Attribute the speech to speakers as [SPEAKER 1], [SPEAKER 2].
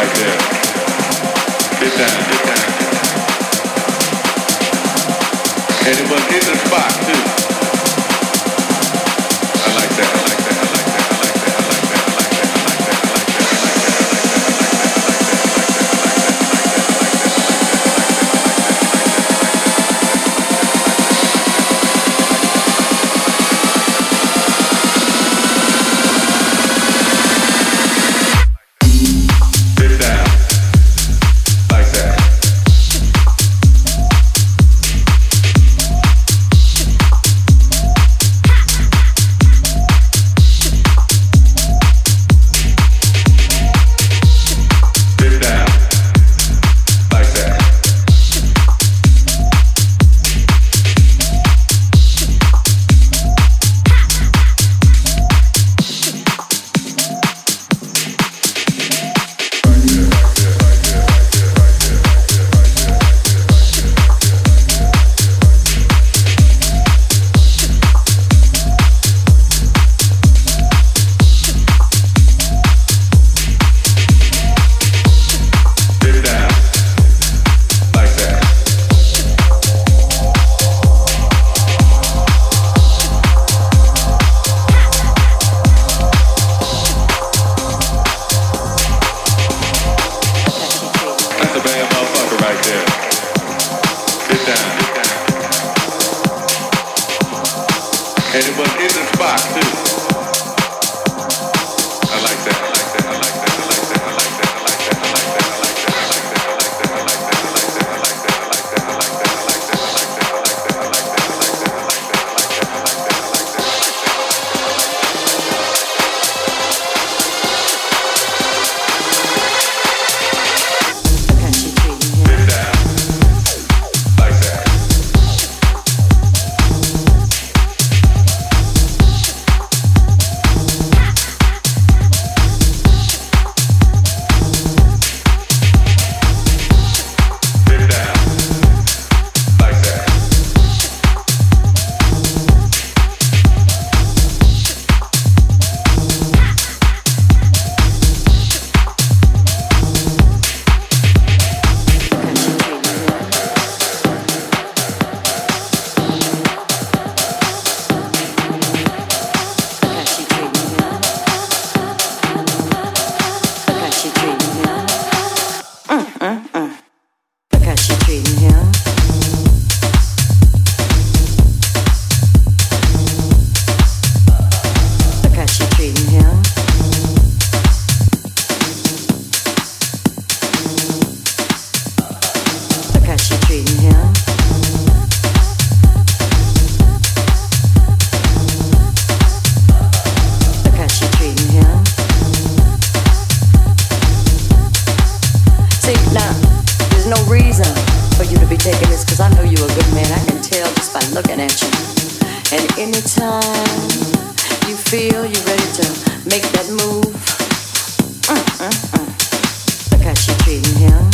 [SPEAKER 1] like this. Sit down.
[SPEAKER 2] No reason